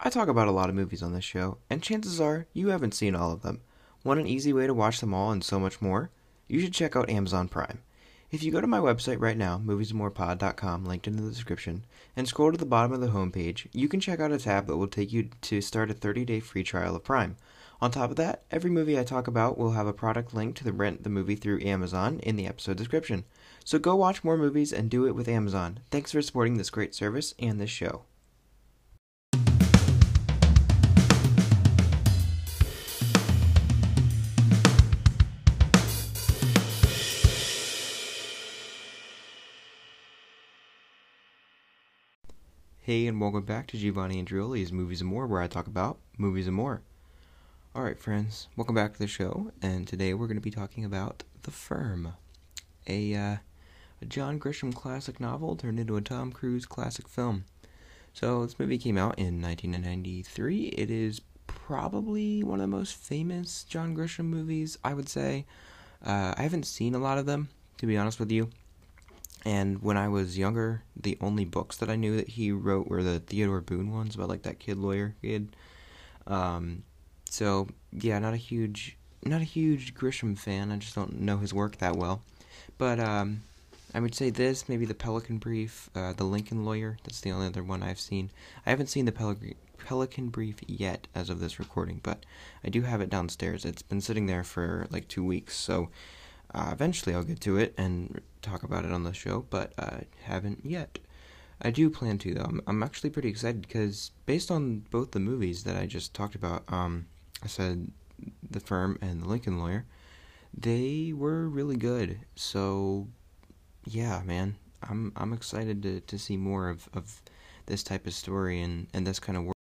I talk about a lot of movies on this show, and chances are you haven't seen all of them. Want an easy way to watch them all and so much more? You should check out Amazon Prime. If you go to my website right now, moviesandmorepod.com, linked in the description, and scroll to the bottom of the homepage, you can check out a tab that will take you to start a 30-day free trial of Prime. On top of that, every movie I talk about will have a product link to the rent the movie through Amazon in the episode description. So go watch more movies and do it with Amazon. Thanks for supporting this great service and this show. Hey, and welcome back to Giovanni Andreoli's Movies and More, where I talk about movies and more. Alright, friends, welcome back to the show, and today we're going to be talking about The Firm, a, uh, a John Grisham classic novel turned into a Tom Cruise classic film. So, this movie came out in 1993. It is probably one of the most famous John Grisham movies, I would say. Uh, I haven't seen a lot of them, to be honest with you. And when I was younger, the only books that I knew that he wrote were the Theodore Boone ones about like that kid lawyer kid. Um, so yeah, not a huge, not a huge Grisham fan. I just don't know his work that well. But um, I would say this, maybe the Pelican Brief, uh, the Lincoln Lawyer. That's the only other one I've seen. I haven't seen the Pelican Pelican Brief yet as of this recording, but I do have it downstairs. It's been sitting there for like two weeks, so uh, eventually, I'll get to it and talk about it on the show, but I haven't yet. I do plan to, though. I'm, I'm actually pretty excited because, based on both the movies that I just talked about, um, I said The Firm and The Lincoln Lawyer, they were really good. So, yeah, man, I'm I'm excited to, to see more of, of this type of story and, and this kind of work.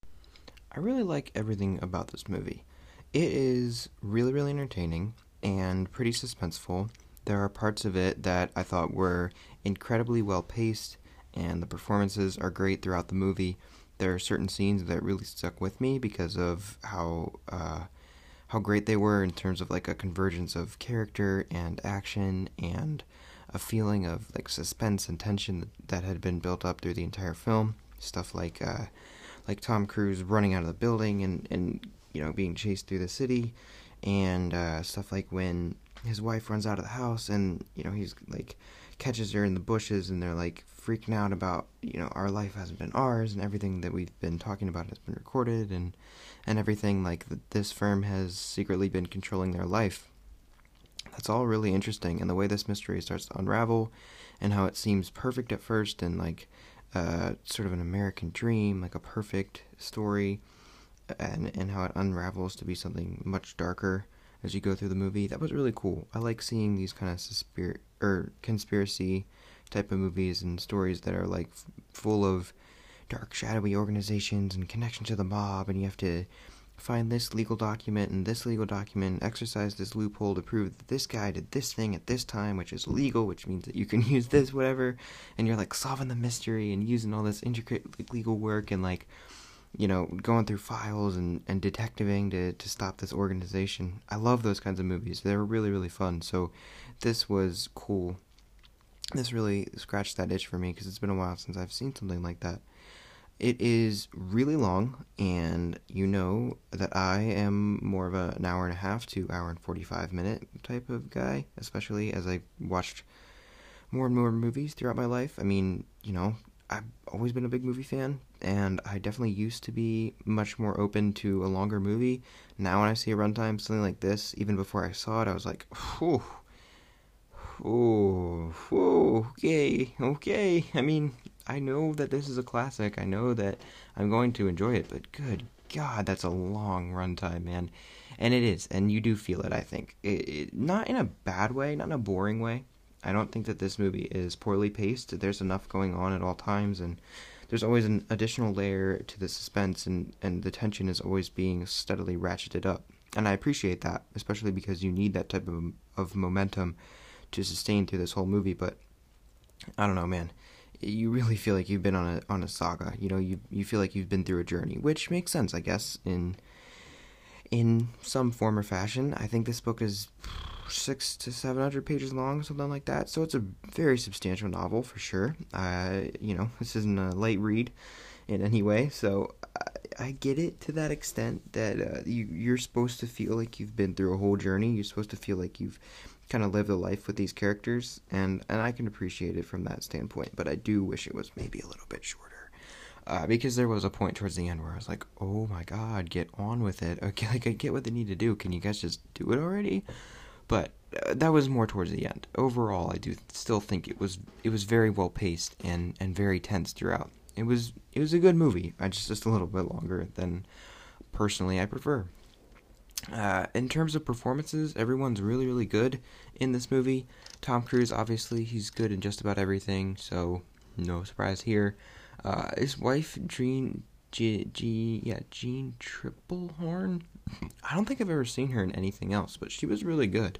I really like everything about this movie. It is really, really entertaining and pretty suspenseful. There are parts of it that I thought were incredibly well paced, and the performances are great throughout the movie. There are certain scenes that really stuck with me because of how uh, how great they were in terms of like a convergence of character and action and a feeling of like suspense and tension that had been built up through the entire film. Stuff like uh, like Tom Cruise running out of the building and and you know being chased through the city and uh, stuff like when his wife runs out of the house and you know he's like catches her in the bushes and they're like freaking out about you know our life hasn't been ours and everything that we've been talking about has been recorded and and everything like this firm has secretly been controlling their life. That's all really interesting and the way this mystery starts to unravel and how it seems perfect at first and like uh, sort of an american dream like a perfect story and and how it unravels to be something much darker as you go through the movie. That was really cool. I like seeing these kind of suspir- er, or conspiracy type of movies and stories that are like f- full of dark shadowy organizations and connection to the mob and you have to find this legal document and this legal document exercise this loophole to prove that this guy did this thing at this time which is legal which means that you can use this whatever and you're like solving the mystery and using all this intricate legal work and like you know, going through files and, and detectiving to, to stop this organization. I love those kinds of movies. They were really, really fun. So this was cool. This really scratched that itch for me because it's been a while since I've seen something like that. It is really long, and you know that I am more of a, an hour and a half to hour and 45 minute type of guy, especially as I watched more and more movies throughout my life. I mean, you know, I've always been a big movie fan, and I definitely used to be much more open to a longer movie. Now, when I see a runtime something like this, even before I saw it, I was like, "Whew, whew, okay, okay." I mean, I know that this is a classic. I know that I'm going to enjoy it, but good God, that's a long runtime, man. And it is, and you do feel it. I think, it, it, not in a bad way, not in a boring way. I don't think that this movie is poorly paced. There's enough going on at all times, and there's always an additional layer to the suspense, and, and the tension is always being steadily ratcheted up. And I appreciate that, especially because you need that type of, of momentum to sustain through this whole movie. But I don't know, man. You really feel like you've been on a on a saga. You know, you you feel like you've been through a journey, which makes sense, I guess, in in some form or fashion. I think this book is six to seven hundred pages long, something like that. So it's a very substantial novel for sure. Uh, you know, this isn't a light read in any way. So I get it to that extent that uh, you you're supposed to feel like you've been through a whole journey. You're supposed to feel like you've kind of lived a life with these characters, and and I can appreciate it from that standpoint. But I do wish it was maybe a little bit shorter, uh, because there was a point towards the end where I was like, oh my god, get on with it. Okay, like I get what they need to do. Can you guys just do it already? But uh, that was more towards the end. Overall, I do still think it was it was very well paced and and very tense throughout. It was it was a good movie. I just just a little bit longer than personally I prefer. Uh, in terms of performances, everyone's really, really good in this movie. Tom Cruise, obviously, he's good in just about everything, so no surprise here. Uh, his wife, Jean, G, G, yeah, Jeanne Tripplehorn. I don't think I've ever seen her in anything else, but she was really good.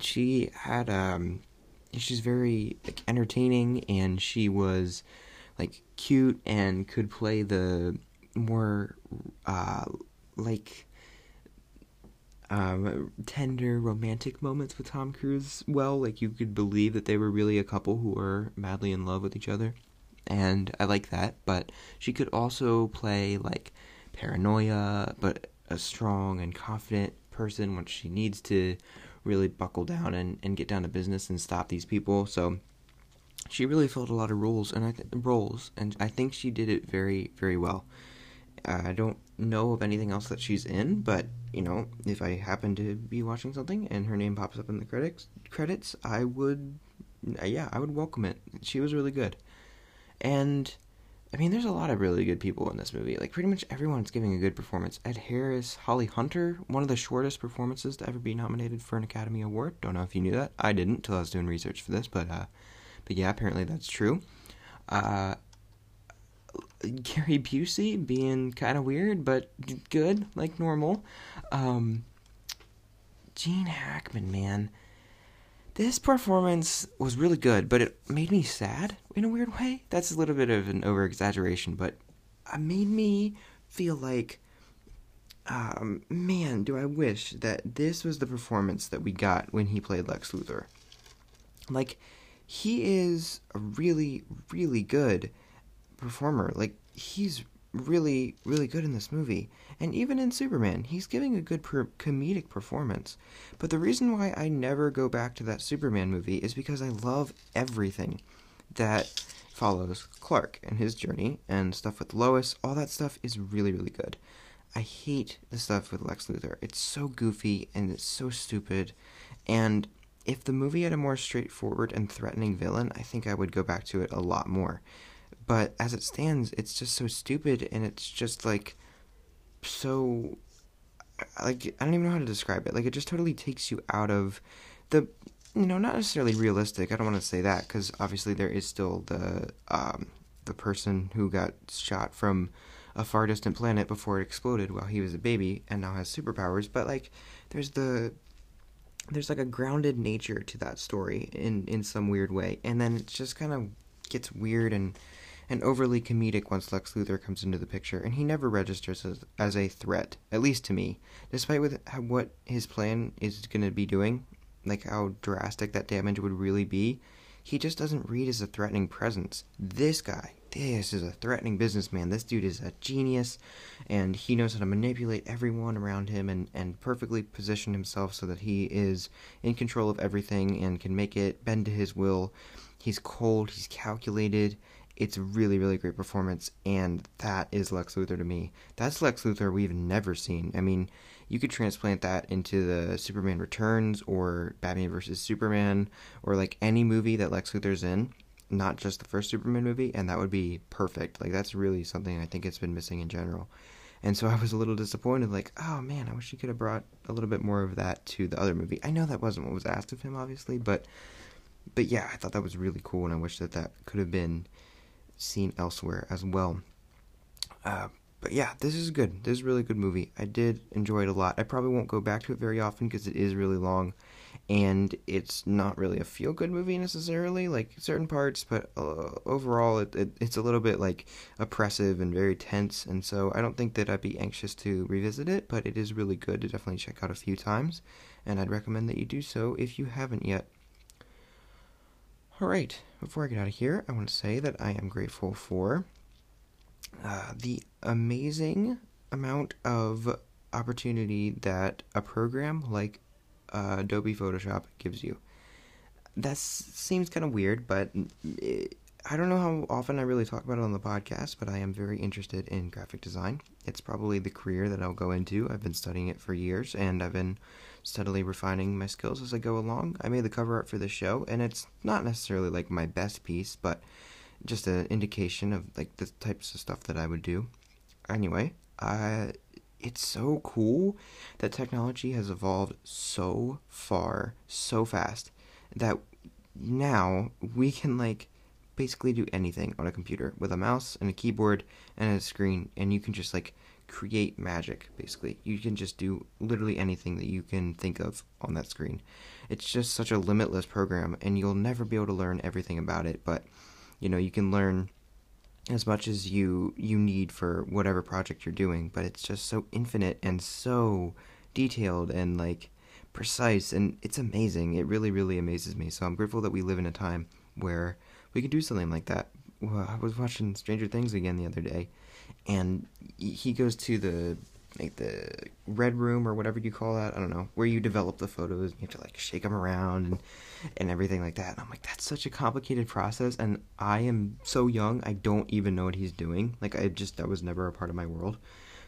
She had, um, she's very like entertaining, and she was like cute and could play the more, uh, like um, tender romantic moments with Tom Cruise well. Like you could believe that they were really a couple who were madly in love with each other, and I like that. But she could also play like paranoia, but a strong and confident person when she needs to really buckle down and, and get down to business and stop these people. So she really filled a lot of roles and I th- roles, and I think she did it very very well. Uh, I don't know of anything else that she's in, but you know, if I happen to be watching something and her name pops up in the credits, credits, I would, yeah, I would welcome it. She was really good, and I mean, there's a lot of really good people in this movie. Like pretty much everyone's giving a good performance. Ed Harris, Holly Hunter, one of the shortest performances to ever be nominated for an Academy Award. Don't know if you knew that. I didn't till I was doing research for this, but uh, but yeah, apparently that's true. Uh, Gary Busey being kind of weird, but good, like normal. Um, Gene Hackman, man. This performance was really good, but it made me sad in a weird way. That's a little bit of an over exaggeration, but it made me feel like, um, man, do I wish that this was the performance that we got when he played Lex Luthor. Like, he is a really, really good performer. Like he's really, really good in this movie. And even in Superman, he's giving a good per- comedic performance. But the reason why I never go back to that Superman movie is because I love everything that follows Clark and his journey and stuff with Lois. All that stuff is really, really good. I hate the stuff with Lex Luthor. It's so goofy and it's so stupid. And if the movie had a more straightforward and threatening villain, I think I would go back to it a lot more. But as it stands, it's just so stupid and it's just like so like I don't even know how to describe it. Like it just totally takes you out of the you know, not necessarily realistic. I don't want to say that cuz obviously there is still the um the person who got shot from a far distant planet before it exploded while he was a baby and now has superpowers, but like there's the there's like a grounded nature to that story in in some weird way. And then it just kind of gets weird and and overly comedic once Lex Luthor comes into the picture, and he never registers as, as a threat, at least to me. Despite with how, what his plan is going to be doing, like how drastic that damage would really be, he just doesn't read as a threatening presence. This guy, this is a threatening businessman. This dude is a genius, and he knows how to manipulate everyone around him and, and perfectly position himself so that he is in control of everything and can make it bend to his will. He's cold, he's calculated, it's a really, really great performance, and that is Lex Luthor to me. That's Lex Luthor we've never seen. I mean, you could transplant that into the Superman Returns or Batman vs. Superman or like any movie that Lex Luthor's in, not just the first Superman movie, and that would be perfect. Like, that's really something I think it's been missing in general. And so I was a little disappointed, like, oh man, I wish he could have brought a little bit more of that to the other movie. I know that wasn't what was asked of him, obviously, but but yeah, I thought that was really cool, and I wish that that could have been seen elsewhere as well. Uh, but yeah, this is good. This is a really good movie. I did enjoy it a lot. I probably won't go back to it very often because it is really long, and it's not really a feel good movie necessarily, like certain parts. But uh, overall, it, it, it's a little bit like oppressive and very tense, and so I don't think that I'd be anxious to revisit it. But it is really good to definitely check out a few times, and I'd recommend that you do so if you haven't yet. Alright, before I get out of here, I want to say that I am grateful for uh, the amazing amount of opportunity that a program like uh, Adobe Photoshop gives you. That seems kind of weird, but I don't know how often I really talk about it on the podcast, but I am very interested in graphic design. It's probably the career that I'll go into. I've been studying it for years, and I've been steadily refining my skills as I go along. I made the cover art for this show, and it's not necessarily like my best piece, but just an indication of like the types of stuff that I would do. Anyway, uh, it's so cool that technology has evolved so far, so fast that now we can like basically do anything on a computer with a mouse and a keyboard and a screen, and you can just like create magic basically. You can just do literally anything that you can think of on that screen. It's just such a limitless program, and you'll never be able to learn everything about it, but you know, you can learn as much as you you need for whatever project you're doing, but it's just so infinite and so detailed and like precise and it's amazing. It really really amazes me. So I'm grateful that we live in a time where we can do something like that. Well, I was watching Stranger Things again the other day and he goes to the like the red room or whatever you call that. I don't know where you develop the photos. You have to like shake them around and and everything like that. And I'm like, that's such a complicated process. And I am so young, I don't even know what he's doing. Like I just that was never a part of my world.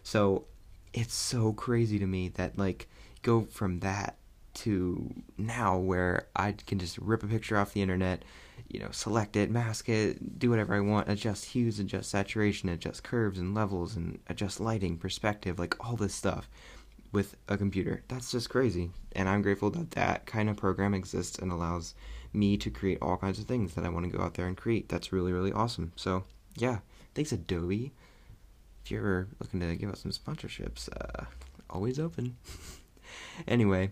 So it's so crazy to me that like go from that to now where I can just rip a picture off the internet, you know, select it, mask it, do whatever I want, adjust hues, adjust saturation, adjust curves and levels, and adjust lighting, perspective, like all this stuff with a computer. That's just crazy. And I'm grateful that that kind of program exists and allows me to create all kinds of things that I want to go out there and create. That's really, really awesome. So, yeah, thanks, Adobe. If you're looking to give us some sponsorships, uh, always open. anyway,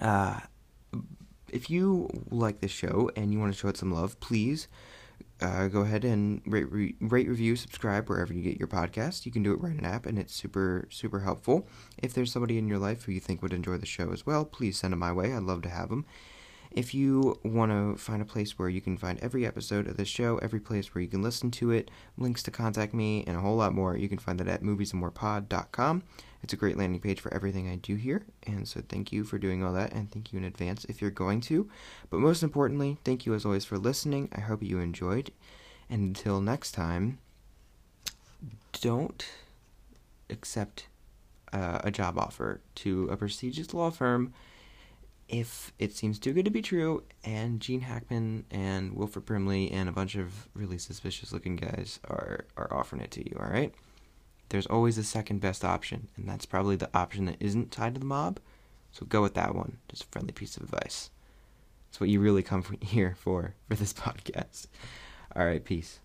uh, if you like this show and you want to show it some love, please uh, go ahead and rate, re- rate, review, subscribe wherever you get your podcast. You can do it right in an app, and it's super, super helpful. If there's somebody in your life who you think would enjoy the show as well, please send them my way. I'd love to have them. If you want to find a place where you can find every episode of this show, every place where you can listen to it, links to contact me, and a whole lot more, you can find that at moviesandmorepod.com. It's a great landing page for everything I do here, and so thank you for doing all that, and thank you in advance if you're going to. But most importantly, thank you as always for listening. I hope you enjoyed, and until next time, don't accept uh, a job offer to a prestigious law firm if it seems too good to be true, and Gene Hackman and Wilford Brimley and a bunch of really suspicious looking guys are, are offering it to you, alright? There's always a second best option, and that's probably the option that isn't tied to the mob, so go with that one. Just a friendly piece of advice. It's what you really come here for, for this podcast. Alright, peace.